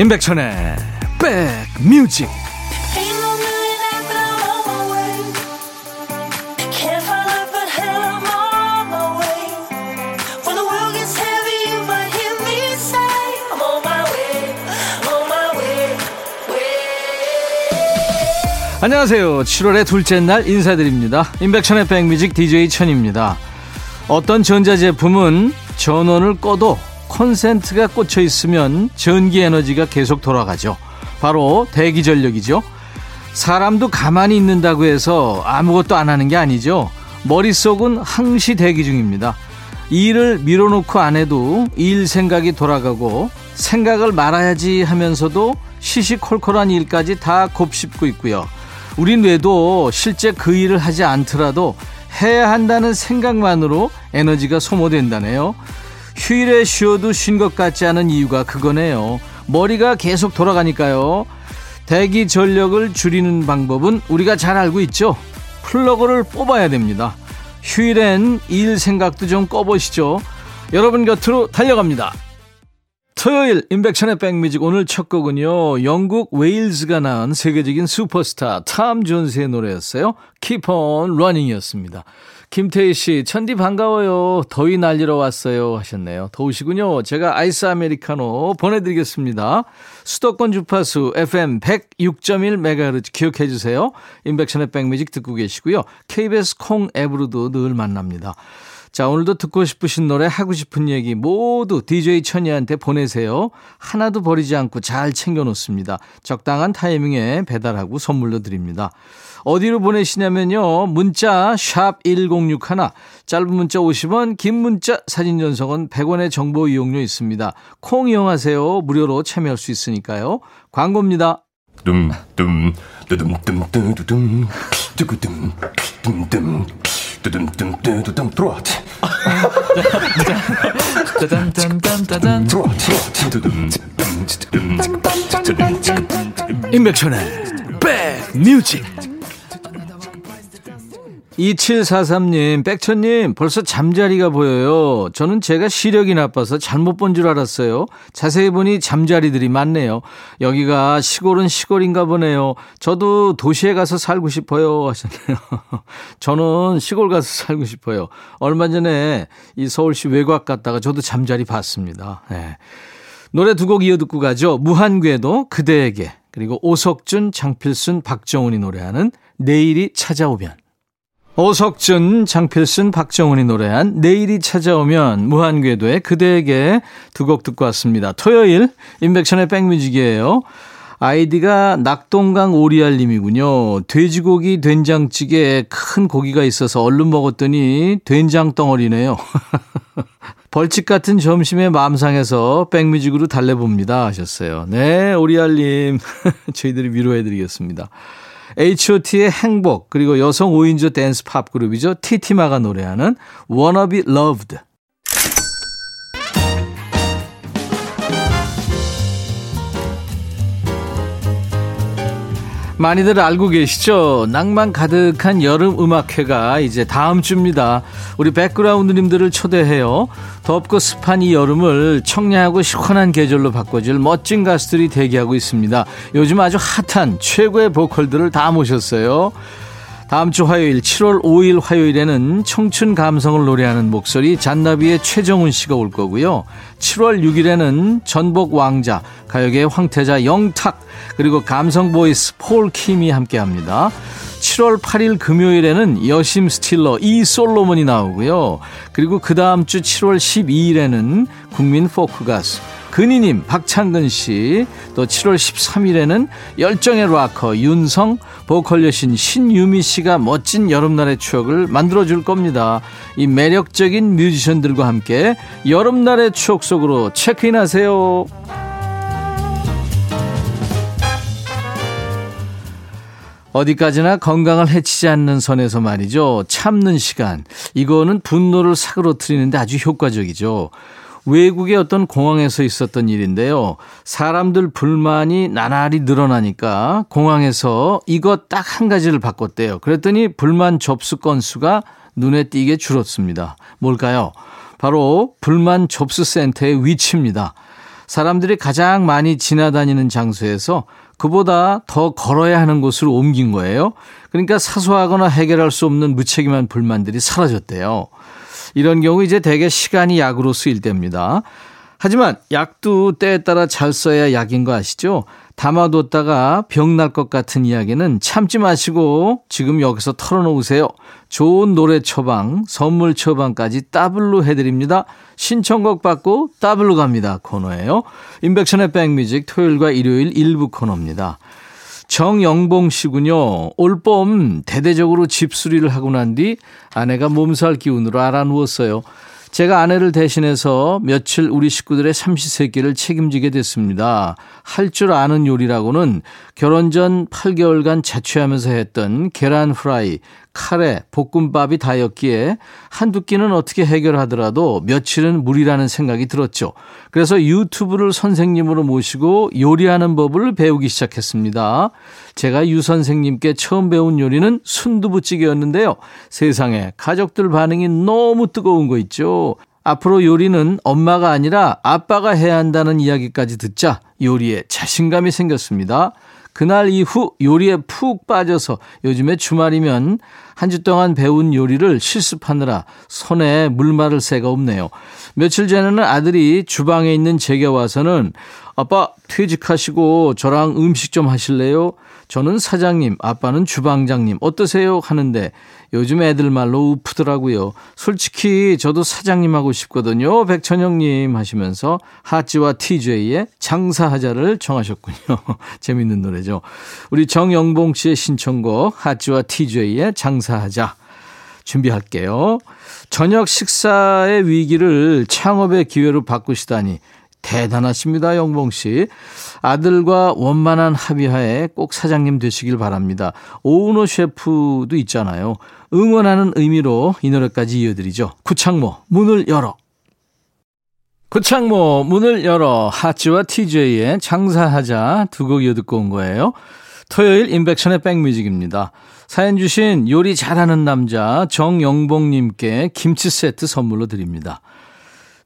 임백천의 백뮤직 안녕하세요. 7월의 둘째 날 인사드립니다. 임백천의 백뮤직 DJ 천입니다. 어떤 전자제품은 전원을 꺼도 콘센트가 꽂혀 있으면 전기 에너지가 계속 돌아가죠. 바로 대기 전력이죠. 사람도 가만히 있는다고 해서 아무것도 안 하는 게 아니죠. 머릿속은 항시 대기 중입니다. 일을 밀어놓고 안 해도 일 생각이 돌아가고 생각을 말아야지 하면서도 시시콜콜한 일까지 다 곱씹고 있고요. 우린 뇌도 실제 그 일을 하지 않더라도 해야 한다는 생각만으로 에너지가 소모된다네요. 휴일에 쉬어도 쉰 것 같지 않은 이유가 그거네요. 머리가 계속 돌아가니까요. 대기 전력을 줄이는 방법은 우리가 잘 알고 있죠. 플러그를 뽑아야 됩니다. 휴일엔 일 생각도 좀 꺼보시죠. 여러분 곁으로 달려갑니다. 토요일 임백천의 백뮤직 오늘 첫 곡은요. 영국 웨일즈가 낳은 세계적인 슈퍼스타 톰 존스의 노래였어요. Keep on Running이었습니다. 김태희 씨, 천디 반가워요. 더위 날리러 왔어요. 하셨네요. 더우시군요. 제가 아이스 아메리카노 보내드리겠습니다. 수도권 주파수 FM 106.1MHz 기억해 주세요. 인백션의 백뮤직 듣고 계시고요. KBS 콩 앱으로도 늘 만납니다. 자, 오늘도 듣고 싶으신 노래, 하고 싶은 얘기 모두 DJ 천이한테 보내세요. 하나도 버리지 않고 잘 챙겨놓습니다. 적당한 타이밍에 배달하고 선물로 드립니다. 어디로 보내시냐면요. 문자 샵 1061, 짧은 문자 50원, 긴 문자 사진 전송은 100원의 정보 이용료 있습니다. 콩 이용하세요. 무료로 참여할 수 있으니까요. 광고입니다. 둠둠 뚜둠뚜둠뚜둠 뚜구둠 둠둠 뚜둠뚜둠뚜둠 들어와 임백천의 백뮤직 2743님, 백천님, 벌써 잠자리가 보여요. 저는 제가 시력이 나빠서 잘못 본 줄 알았어요. 자세히 보니 잠자리들이 많네요. 여기가 시골은 시골인가 보네요. 저도 도시에 가서 살고 싶어요. 하셨네요. 저는 시골 가서 살고 싶어요. 얼마 전에 이 서울시 외곽 갔다가 저도 잠자리 봤습니다. 네. 노래 두 곡 이어 듣고 가죠. 무한궤도 그대에게. 그리고 오석준, 장필순, 박정훈이 노래하는 내일이 찾아오면. 오석준, 장필순, 박정훈이 노래한 내일이 찾아오면 무한궤도의 그대에게 두 곡 듣고 왔습니다. 토요일 인백션의 백뮤직이에요. 아이디가 낙동강 오리알님이군요. 돼지고기 된장찌개에 큰 고기가 있어서 얼른 먹었더니 된장 덩어리네요. 벌칙 같은 점심에 맘상해서 백뮤직으로 달래봅니다 하셨어요. 네, 오리알님. 저희들이 위로해드리겠습니다. H.O.T의 행복 그리고 여성 5인조 댄스 팝 그룹이죠. 티티마가 노래하는 Wanna Be Loved. 많이들 알고 계시죠? 낭만 가득한 여름 음악회가 이제 다음 주입니다. 우리 백그라운드님들을 초대해요. 덥고 습한 이 여름을 청량하고 시원한 계절로 바꿔줄 멋진 가수들이 대기하고 있습니다. 요즘 아주 핫한 최고의 보컬들을 다 모셨어요. 다음 주 화요일 7월 5일 화요일에는 청춘 감성을 노래하는 목소리 잔나비의 최정훈 씨가 올 거고요. 7월 6일에는 전복 왕자, 가요계의 황태자 영탁, 그리고 감성 보이스 폴 킴이 함께 합니다. 7월 8일 금요일에는 여심 stealer 이솔로몬이 나오고요. 그리고 그 다음 주 7월 12일에는 국민 포크 가수 근희님, 박창근 씨, 또 7월 13일에는 열정의 락커 윤성, 보컬 여신 신유미 씨가 멋진 여름날의 추억을 만들어줄 겁니다. 이 매력적인 뮤지션들과 함께 여름날의 추억 속으로 체크인 하세요. 어디까지나 건강을 해치지 않는 선에서 말이죠. 참는 시간. 이거는 분노를 사그러뜨리는데 아주 효과적이죠. 외국의 어떤 공항에서 있었던 일인데요. 사람들 불만이 나날이 늘어나니까 공항에서 이것 딱 한 가지를 바꿨대요. 그랬더니 불만 접수 건수가 눈에 띄게 줄었습니다. 뭘까요? 바로 불만 접수 센터의 위치입니다. 사람들이 가장 많이 지나다니는 장소에서 그보다 더 걸어야 하는 곳으로 옮긴 거예요. 그러니까 사소하거나 해결할 수 없는 무책임한 불만들이 사라졌대요. 이런 경우 이제 대개 시간이 약으로 쓰일 때입니다. 하지만 약도 때에 따라 잘 써야 약인 거 아시죠? 담아뒀다가 병날 것 같은 이야기는 참지 마시고 지금 여기서 털어놓으세요. 좋은 노래 처방, 선물 처방까지 더블로 해드립니다. 신청곡 받고 더블로 갑니다. 코너예요. 인백션의 백뮤직 토요일과 일요일 일부 코너입니다. 정영봉 씨군요. 올봄 대대적으로 집수리를 하고 난 뒤 아내가 몸살 기운으로 알아누웠어요. 제가 아내를 대신해서 며칠 우리 식구들의 삼시세끼를 책임지게 됐습니다. 할 줄 아는 요리라고는 결혼 전 8개월간 자취하면서 했던 계란 프라이, 카레, 볶음밥이 다였기에 한두 끼는 어떻게 해결하더라도 며칠은 무리라는 생각이 들었죠. 그래서 유튜브를 선생님으로 모시고 요리하는 법을 배우기 시작했습니다. 제가 유 선생님께 처음 배운 요리는 순두부찌개였는데요. 세상에 가족들 반응이 너무 뜨거운 거 있죠. 앞으로 요리는 엄마가 아니라 아빠가 해야 한다는 이야기까지 듣자 요리에 자신감이 생겼습니다. 그날 이후 요리에 푹 빠져서 요즘에 주말이면 한 주 동안 배운 요리를 실습하느라 손에 물 마를 새가 없네요. 며칠 전에는 아들이 주방에 있는 제게 와서는 아빠 퇴직하시고 저랑 음식 좀 하실래요? 저는 사장님, 아빠는 주방장님 어떠세요? 하는데 요즘 애들 말로 우프더라고요. 솔직히 저도 사장님 하고 싶거든요. 백천영님 하시면서 하찌와 TJ의 장사하자를 청하셨군요. 재밌는 노래죠. 우리 정영봉 씨의 신청곡 하찌와 TJ의 장사하자 준비할게요. 저녁 식사의 위기를 창업의 기회로 바꾸시다니 대단하십니다, 영봉 씨. 아들과 원만한 합의하에 꼭 사장님 되시길 바랍니다. 오은호 셰프도 있잖아요. 응원하는 의미로 이 노래까지 이어드리죠. 구창모, 문을 열어. 구창모, 문을 열어. 하츠와 TJ의 장사하자 두 곡 이어 듣고 온 거예요. 토요일 인백션의 백뮤직입니다. 사연 주신 요리 잘하는 남자 정영봉님께 김치 세트 선물로 드립니다.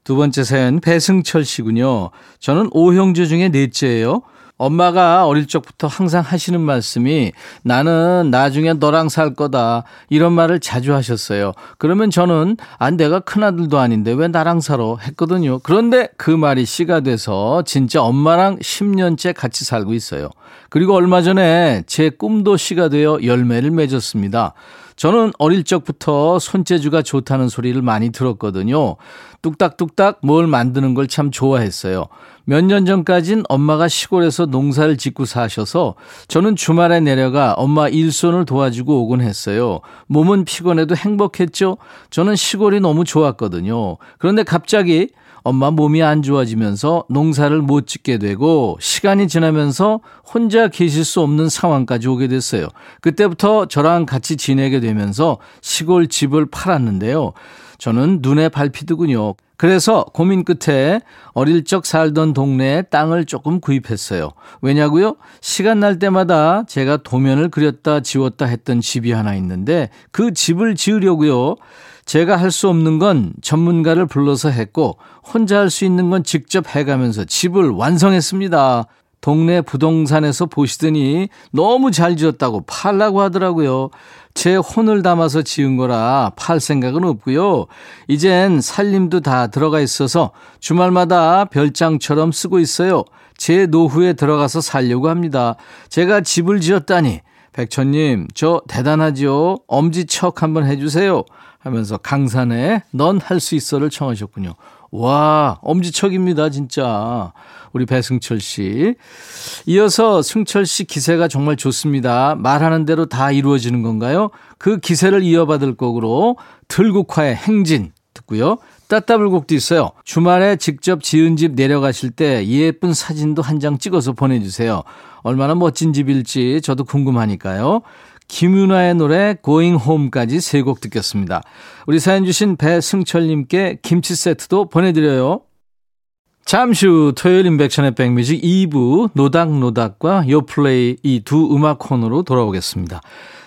두 번째 사연 배승철 씨군요. 저는 오형제 중에 넷째예요. 엄마가 어릴 적부터 항상 하시는 말씀이 나는 나중에 너랑 살 거다. 이런 말을 자주 하셨어요. 그러면 저는 안 아, 내가 큰아들도 아닌데 왜 나랑 살아? 했거든요. 그런데 그 말이 씨가 돼서 진짜 엄마랑 10년째 같이 살고 있어요. 그리고 얼마 전에 제 꿈도 씨가 되어 열매를 맺었습니다. 저는 어릴 적부터 손재주가 좋다는 소리를 많이 들었거든요. 뚝딱뚝딱 뭘 만드는 걸 참 좋아했어요. 몇 년 전까진 엄마가 시골에서 농사를 짓고 사셔서 저는 주말에 내려가 엄마 일손을 도와주고 오곤 했어요. 몸은 피곤해도 행복했죠? 저는 시골이 너무 좋았거든요. 그런데 갑자기 엄마 몸이 안 좋아지면서 농사를 못 짓게 되고 시간이 지나면서 혼자 계실 수 없는 상황까지 오게 됐어요. 그때부터 저랑 같이 지내게 되면서 시골 집을 팔았는데요. 저는 눈에 밟히더군요. 그래서 고민 끝에 어릴 적 살던 동네에 땅을 조금 구입했어요. 왜냐고요? 시간 날 때마다 제가 도면을 그렸다 지웠다 했던 집이 하나 있는데 그 집을 지으려고요. 제가 할 수 없는 건 전문가를 불러서 했고 혼자 할 수 있는 건 직접 해가면서 집을 완성했습니다. 동네 부동산에서 보시더니 너무 잘 지었다고 팔라고 하더라고요. 제 혼을 담아서 지은 거라 팔 생각은 없고요. 이젠 살림도 다 들어가 있어서 주말마다 별장처럼 쓰고 있어요. 제 노후에 들어가서 살려고 합니다. 제가 집을 지었다니 백천님 저 대단하죠. 엄지척 한번 해주세요. 하면서 강산에 넌 할 수 있어를 청하셨군요. 와, 엄지척입니다, 진짜. 우리 배승철 씨. 이어서 승철 씨 기세가 정말 좋습니다. 말하는 대로 다 이루어지는 건가요? 그 기세를 이어받을 곡으로 들국화의 행진 듣고요. 따따블곡도 있어요. 주말에 직접 지은 집 내려가실 때 예쁜 사진도 한 장 찍어서 보내주세요. 얼마나 멋진 집일지 저도 궁금하니까요. 김윤아의 노래 Going Home까지 세 곡 듣겠습니다. 우리 사연 주신 배승철님께 김치 세트도 보내드려요. 잠시 후 토요일 임백천의 백뮤직 2부 노닥노닥과 요플레이 이 두 음악 코너로 돌아오겠습니다.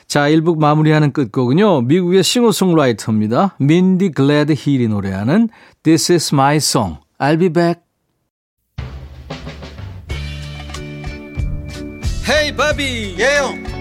자, 1부 마무리하는 끝곡은요. 미국의 싱어송라이터입니다. 민디 글레드힐이 노래하는 This is my song. I'll be back. Hey, 바비. 예, 형.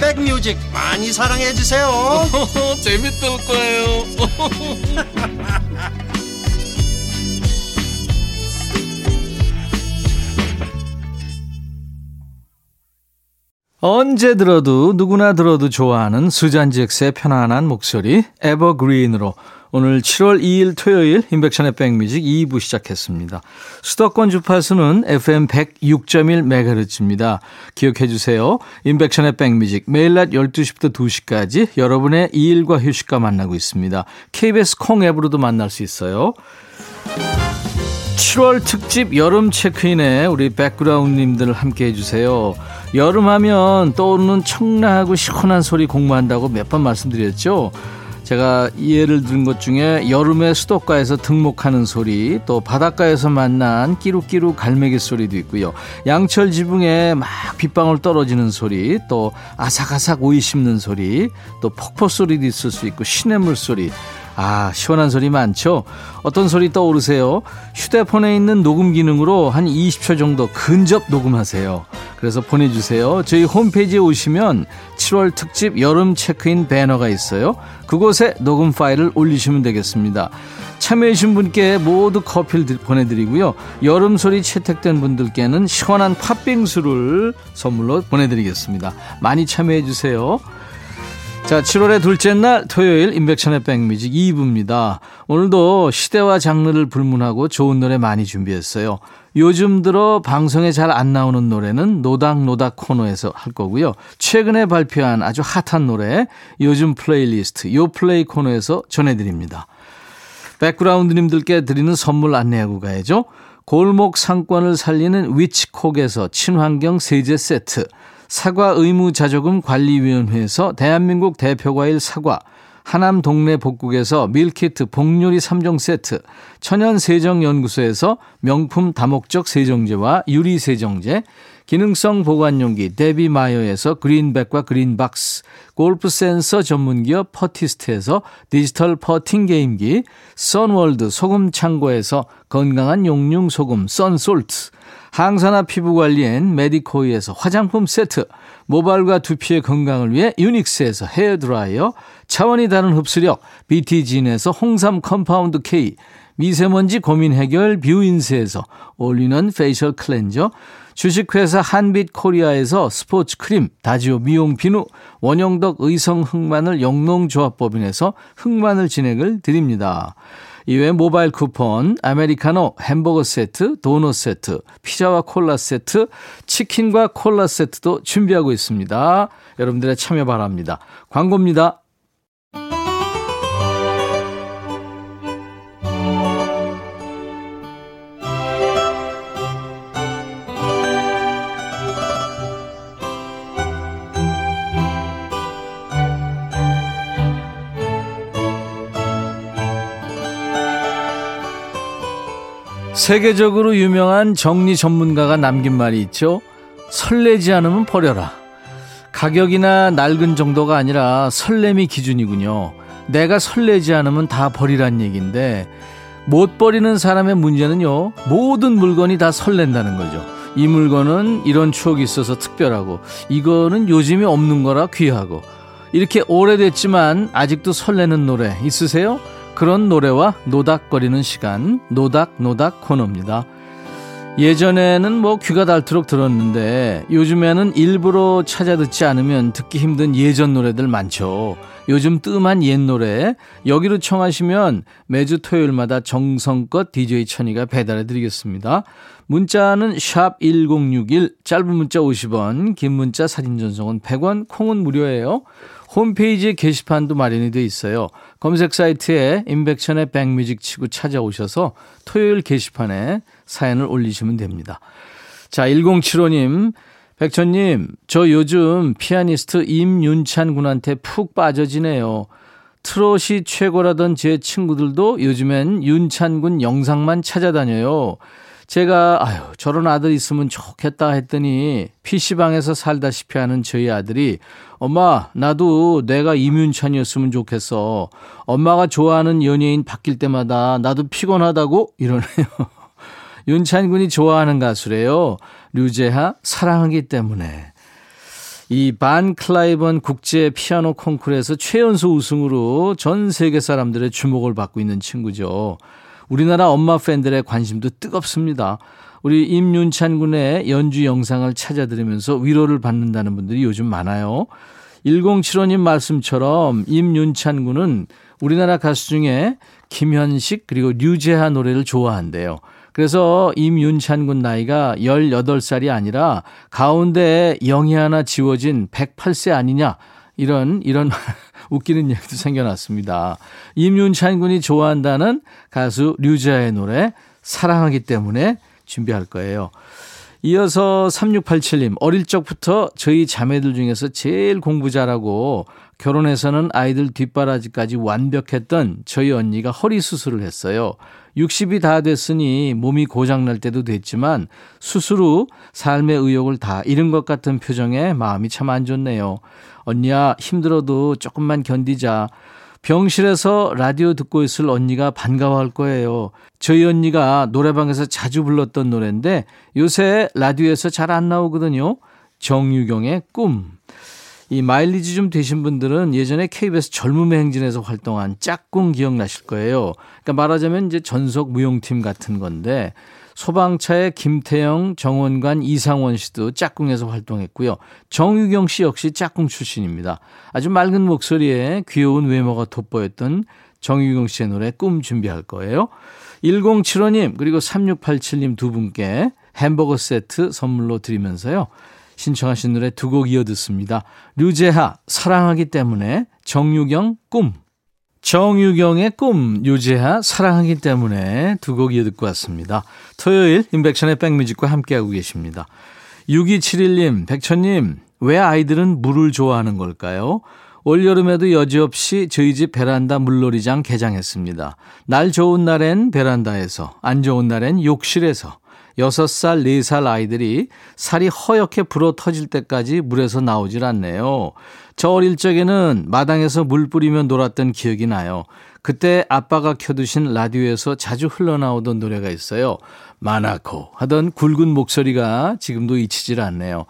백뮤직 많이 사랑해 주세요. 재밌을 거예요 언제 들어도 누구나 들어도 좋아하는 수잔지엑스의 편안한 목소리 에버그린으로 오늘 7월 2일 토요일 인백션의 백뮤직 2부 시작했습니다. 수도권 주파수는 FM 106.1MHz입니다. 기억해 주세요. 인백션의 백뮤직 매일 낮 12시부터 2시까지 여러분의 일과 휴식과 만나고 있습니다. KBS 콩 앱으로도 만날 수 있어요. 7월 특집 여름 체크인에 우리 백그라운드님들 함께 해주세요. 여름하면 떠오르는 청라하고 시원한 소리 공부한다고 몇 번 말씀드렸죠. 제가 예를 든 것 중에 여름에 수도가에서 등목하는 소리, 또 바닷가에서 만난 끼룩끼룩 갈매기 소리도 있고요. 양철 지붕에 막 빗방울 떨어지는 소리, 또 아삭아삭 오이 씹는 소리, 또 폭포 소리도 있을 수 있고 시냇물 소리. 아, 시원한 소리 많죠? 어떤 소리 떠오르세요? 휴대폰에 있는 녹음 기능으로 한 20초 정도 근접 녹음하세요. 그래서 보내주세요. 저희 홈페이지에 오시면 7월 특집 여름 체크인 배너가 있어요. 그곳에 녹음 파일을 올리시면 되겠습니다. 참여해주신 분께 모두 커피를 보내드리고요. 여름 소리 채택된 분들께는 시원한 팥빙수를 선물로 보내드리겠습니다. 많이 참여해주세요. 자, 7월의 둘째 날 토요일 임백천의 백뮤직 2부입니다. 오늘도 시대와 장르를 불문하고 좋은 노래 많이 준비했어요. 요즘 들어 방송에 잘 안 나오는 노래는 노닥노닥 코너에서 할 거고요. 최근에 발표한 아주 핫한 노래 요즘 플레이리스트 요 플레이 코너에서 전해드립니다. 백그라운드님들께 드리는 선물 안내하고 가야죠. 골목 상권을 살리는 위치콕에서 친환경 세제 세트 사과 의무자조금 관리위원회에서 대한민국 대표과일 사과, 하남 동네 복국에서 밀키트 복요리 3종 세트, 천연세정연구소에서 명품 다목적 세정제와 유리세정제, 기능성 보관용기 데비마이어에서 그린백과 그린박스, 골프 센서 전문기업 퍼티스트에서 디지털 퍼팅 게임기, 선월드 소금 창고에서 건강한 용융 소금 썬솔트, 항산화 피부관리엔 메디코이에서 화장품 세트, 모발과 두피의 건강을 위해 유닉스에서 헤어드라이어, 차원이 다른 흡수력 BT진에서 홍삼 compound K, 미세먼지 고민 해결 뷰인스에서 올인원 facial cleanser, 주식회사 한빛코리아에서 스포츠 크림, 다지오 미용 비누, 원형덕 의성 흑마늘 영농조합법인에서 흑마늘 진행을 드립니다. 이외에 모바일 쿠폰, 아메리카노, 햄버거 세트, 도넛 세트, 피자와 콜라 세트, 치킨과 콜라 세트도 준비하고 있습니다. 여러분들의 참여 바랍니다. 광고입니다. 세계적으로 유명한 정리 전문가가 남긴 말이 있죠. 설레지 않으면 버려라. 가격이나 낡은 정도가 아니라 설렘이 기준이군요. 내가 설레지 않으면 다 버리란 얘기인데 못 버리는 사람의 문제는요. 모든 물건이 다 설렌다는 거죠. 이 물건은 이런 추억이 있어서 특별하고 이거는 요즘에 없는 거라 귀하고 이렇게 오래됐지만 아직도 설레는 노래 있으세요? 그런 노래와 노닥거리는 시간 노닥노닥 코너입니다. 예전에는 뭐 귀가 닳도록 들었는데 요즘에는 일부러 찾아 듣지 않으면 듣기 힘든 예전 노래들 많죠. 요즘 뜸한 옛 노래 여기로 청하시면 매주 토요일마다 정성껏 DJ 천이가 배달해 드리겠습니다. 문자는 샵 1061 짧은 문자 50원 긴 문자 사진 전송은 100원 콩은 무료예요. 홈페이지에 게시판도 마련이 돼 있어요. 검색 사이트에 인백천의 백뮤직 치고 찾아오셔서 토요일 게시판에 사연을 올리시면 됩니다. 자, 1075님. 백천님, 저 요즘 피아니스트 임윤찬 군한테 푹 빠져지네요. 트롯이 최고라던 제 친구들도 요즘엔 윤찬 군 영상만 찾아다녀요. 제가 아유 저런 아들 있으면 좋겠다 했더니 PC방에서 살다시피 하는 저희 아들이 엄마 나도 내가 임윤찬이었으면 좋겠어. 엄마가 좋아하는 연예인 바뀔 때마다 나도 피곤하다고 이러네요. 윤찬 군이 좋아하는 가수래요. 류제하 사랑하기 때문에. 이 반 클라이번 국제 피아노 콩쿠르에서 최연소 우승으로 전 세계 사람들의 주목을 받고 있는 친구죠. 우리나라 엄마 팬들의 관심도 뜨겁습니다. 우리 임윤찬 군의 연주 영상을 찾아 들으면서 위로를 받는다는 분들이 요즘 많아요. 1075님 말씀처럼 임윤찬 군은 우리나라 가수 중에 김현식 그리고 류재하 노래를 좋아한대요. 그래서 임윤찬 군 나이가 18살이 아니라 가운데 0이 하나 지워진 108세 아니냐 이런 이런 웃기는 얘기도 생겨났습니다. 임윤찬 군이 좋아한다는 가수 류자의 노래 사랑하기 때문에 준비할 거예요. 이어서 3687님, 어릴 적부터 저희 자매들 중에서 제일 공부 잘하고 결혼해서는 아이들 뒷바라지까지 완벽했던 저희 언니가 허리 수술을 했어요. 60이 다 됐으니 몸이 고장날 때도 됐지만 후 삶의 의욕을 다 잃은 것 같은 표정에 마음이 참 안 좋네요. 언니야, 힘들어도 조금만 견디자. 병실에서 라디오 듣고 있을 언니가 반가워할 거예요. 저희 언니가 노래방에서 자주 불렀던 노래인데 요새 라디오에서 잘 안 나오거든요. 정유경의 꿈. 이 마일리지 좀 되신 분들은 예전에 KBS 젊음의 행진에서 활동한 짝꿍 기억나실 거예요. 그러니까 말하자면 이제 전속 무용팀 같은 건데 소방차의 김태영, 정원관, 이상원 씨도 짝꿍에서 활동했고요. 정유경 씨 역시 짝꿍 출신입니다. 아주 맑은 목소리에 귀여운 외모가 돋보였던 정유경 씨의 노래 꿈 준비할 거예요. 1075님 그리고 3687님 두 분께 햄버거 세트 선물로 드리면서요. 신청하신 노래 두 곡 이어 듣습니다. 류재하 사랑하기 때문에 정유경 꿈 정유경의 꿈, 유재하 사랑하기 때문에 두 곡 이어 듣고 왔습니다. 토요일 인백션의 백뮤직과 함께하고 계십니다. 6271님, 백천님, 왜 아이들은 물을 좋아하는 걸까요? 올여름에도 여지없이 저희 집 베란다 물놀이장 개장했습니다. 날 좋은 날엔 베란다에서, 안 좋은 날엔 욕실에서, 6살, 4살 아이들이 살이 허옇게 불어 터질 때까지 물에서 나오질 않네요. 저 어릴 적에는 마당에서 물 뿌리며 놀았던 기억이 나요. 그때 아빠가 켜두신 라디오에서 자주 흘러나오던 노래가 있어요. 마나코 하던 굵은 목소리가 지금도 잊히질 않네요.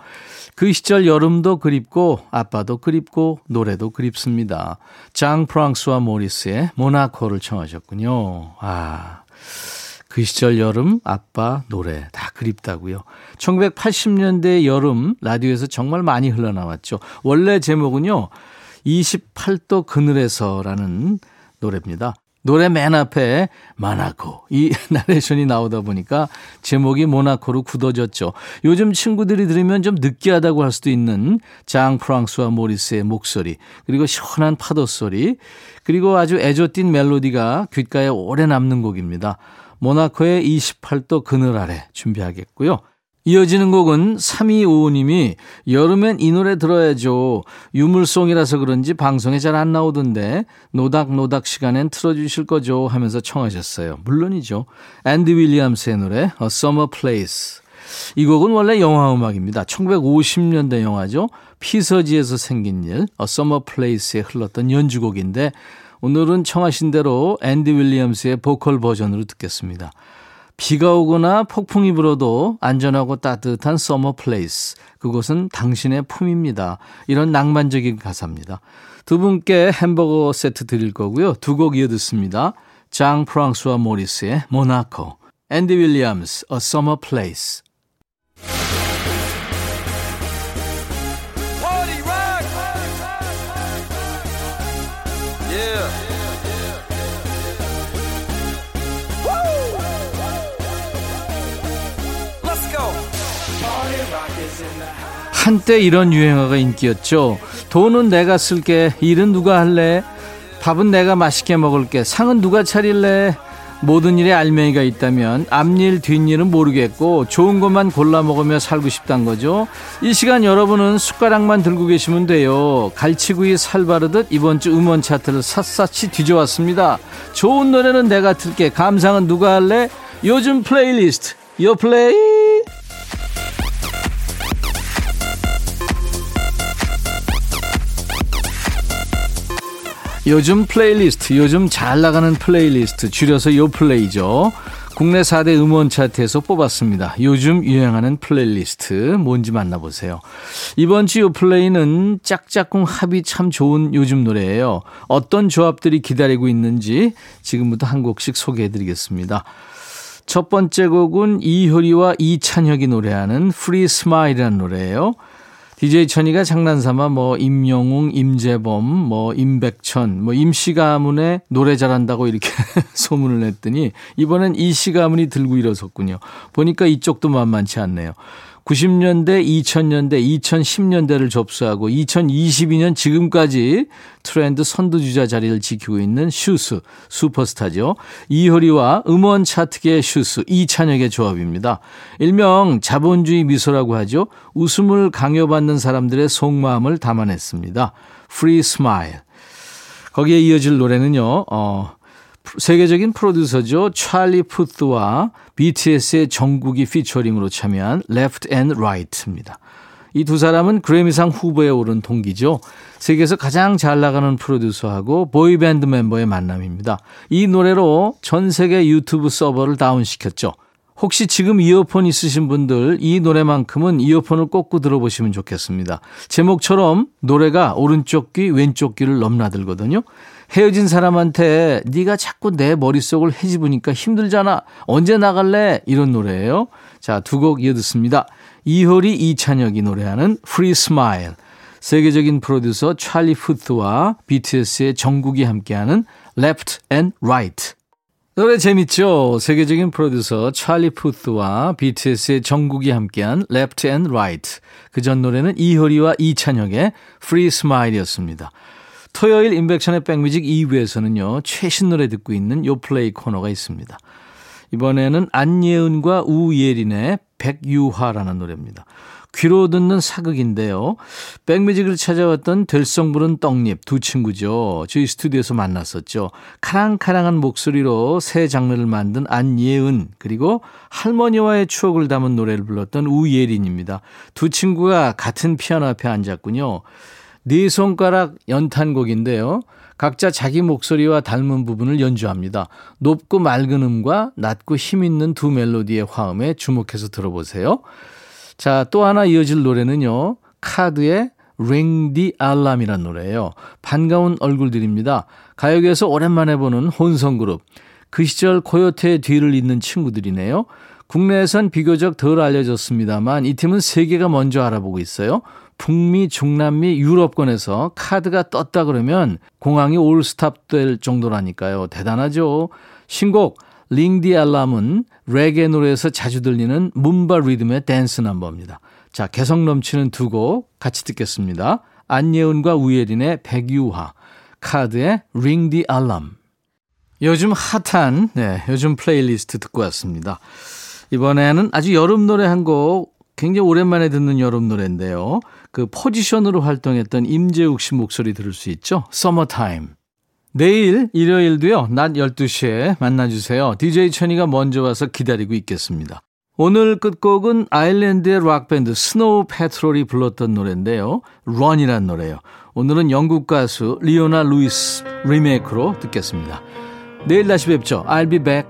그 시절 여름도 그립고 아빠도 그립고 노래도 그립습니다. 장 프랑스와 모리스의 모나코를 청하셨군요. 아. 그 시절 여름 아빠 노래 다 그립다고요. 1980년대 여름 라디오에서 정말 많이 흘러나왔죠. 원래 제목은요. 28도 그늘에서라는 노래입니다. 노래 맨 앞에 마나코 이 나레이션이 나오다 보니까 제목이 모나코로 굳어졌죠. 요즘 친구들이 들으면 좀 느끼하다고 할 수도 있는 장 프랑스와 모리스의 목소리 그리고 시원한 파도 소리 그리고 아주 애조띤 멜로디가 귓가에 오래 남는 곡입니다. 모나코의 28도 그늘 아래 준비하겠고요. 이어지는 곡은 3255님이 여름엔 이 노래 들어야죠. 유물송이라서 그런지 방송에 잘 안 나오던데 노닥노닥 시간엔 틀어주실 거죠 하면서 청하셨어요. 물론이죠. 앤디 윌리엄스의 노래 A Summer Place. 이 곡은 원래 영화 음악입니다. 1950년대 영화죠. 피서지에서 생긴 일 A Summer Place에 흘렀던 연주곡인데 오늘은 청하신 대로 앤디 윌리엄스의 보컬 버전으로 듣겠습니다. 비가 오거나 폭풍이 불어도 안전하고 따뜻한 summer place. 그곳은 당신의 품입니다. 이런 낭만적인 가사입니다. 두 분께 햄버거 세트 드릴 거고요. 두 곡 이어 듣습니다. 장 프랑스와 모리스의 모나코, 앤디 윌리엄스, A Summer Place. 한때 이런 유행어가 인기였죠. 돈은 내가 쓸게, 일은 누가 할래, 밥은 내가 맛있게 먹을게, 상은 누가 차릴래, 모든 일에 알맹이가 있다면 앞일 뒷일은 모르겠고 좋은 것만 골라 먹으며 살고 싶단 거죠. 이 시간 여러분은 숟가락만 들고 계시면 돼요. 갈치구이 살바르듯 이번 주 음원 차트를 샅샅이 뒤져왔습니다. 좋은 노래는 내가 틀게 감상은 누가 할래? 요즘 플레이리스트 요 플레이 요즘 플레이리스트, 요즘 잘 나가는 플레이리스트, 줄여서 요플레이죠. 국내 4대 음원 차트에서 뽑았습니다. 요즘 유행하는 플레이리스트 뭔지 만나보세요. 이번 주 요플레이는 짝짝꿍 합이 참 좋은 요즘 노래예요. 어떤 조합들이 기다리고 있는지 지금부터 한 곡씩 소개해드리겠습니다. 첫 번째 곡은 이효리와 이찬혁이 노래하는 Free Smile이라는 노래예요. DJ 천이가 장난삼아 뭐 임영웅, 임재범, 뭐 임백천, 뭐 임씨 가문에 노래 잘한다고 이렇게 소문을 냈더니 이번엔 이씨 가문이 들고 일어섰군요. 보니까 이쪽도 만만치 않네요. 90년대, 2000년대, 2010년대를 접수하고 2022년 지금까지 트렌드 선두주자 자리를 지키고 있는 슈스, 슈퍼스타죠. 이효리와 음원 차트계의 슈스, 이찬혁의 조합입니다. 일명 자본주의 미소라고 하죠. 웃음을 강요받는 사람들의 속마음을 담아냈습니다. Free Smile. 거기에 이어질 노래는요, 어, 세계적인 프로듀서죠. 찰리 푸트와 BTS의 정국이 피처링으로 참여한 Left and Right입니다. 이 두 사람은 그래미상 후보에 오른 동기죠. 세계에서 가장 잘 나가는 프로듀서하고 보이밴드 멤버의 만남입니다. 이 노래로 전 세계 유튜브 서버를 다운시켰죠. 혹시 지금 이어폰 있으신 분들 이 노래만큼은 이어폰을 꽂고 들어보시면 좋겠습니다. 제목처럼 노래가 오른쪽 귀 왼쪽 귀를 넘나들거든요. 헤어진 사람한테 네가 자꾸 내 머릿속을 헤집으니까 힘들잖아. 언제 나갈래? 이런 노래예요. 자, 두 곡 이어 듣습니다. 이효리 이찬혁이 노래하는 Free Smile. 세계적인 프로듀서 찰리 푸트와 BTS의 정국이 함께하는 Left and Right. 노래 재밌죠? 세계적인 프로듀서 찰리 푸트와 BTS의 정국이 함께한 Left and Right. 그 전 노래는 이효리와 이찬혁의 Free Smile이었습니다. 토요일 인백션의 백뮤직 2부에서는요, 최신 노래 듣고 있는 요플레이 코너가 있습니다. 이번에는 안예은과 우예린의 백유화라는 노래입니다. 귀로 듣는 사극인데요. 백뮤직을 찾아왔던 될성부른 떡잎 두 친구죠. 저희 스튜디오에서 만났었죠. 카랑카랑한 목소리로 새 장르를 만든 안예은 그리고 할머니와의 추억을 담은 노래를 불렀던 우예린입니다. 두 친구가 같은 피아노 앞에 앉았군요. 네 손가락 연탄곡인데요. 각자 자기 목소리와 닮은 부분을 연주합니다. 높고 맑은 음과 낮고 힘 있는 두 멜로디의 화음에 주목해서 들어보세요. 자, 또 하나 이어질 노래는요. 카드의 Ring the Alarm이란 노래예요. 반가운 얼굴들입니다. 가요계에서 오랜만에 보는 혼성그룹. 그 시절 코요태의 뒤를 잇는 친구들이네요. 국내에선 비교적 덜 알려졌습니다만 이 팀은 세계가 먼저 알아보고 있어요. 북미, 중남미, 유럽권에서 카드가 떴다 그러면 공항이 올스탑 될 정도라니까요. 대단하죠. 신곡 Ring the Alarm은 레게 노래에서 자주 들리는 뭄바 리듬의 댄스 넘버입니다. 자, 개성 넘치는 두 곡 같이 듣겠습니다. 안예은과 우예린의 백유화, 카드의 Ring the Alarm. 요즘 핫한 네, 요즘 플레이리스트 듣고 왔습니다. 이번에는 아주 여름 노래 한 곡 굉장히 오랜만에 듣는 여름 노래인데요. 그 포지션으로 활동했던 임재욱 씨 목소리 들을 수 있죠. Summer Time. 내일 일요일도요. 낮 12시에 만나주세요. DJ 천이가 먼저 와서 기다리고 있겠습니다. 오늘 끝곡은 아일랜드의 락밴드 스노우 패트롤이 불렀던 노래인데요. Run이란 노래요. 오늘은 영국 가수 리오나 루이스 리메이크로 듣겠습니다. 내일 다시 뵙죠. I'll be back.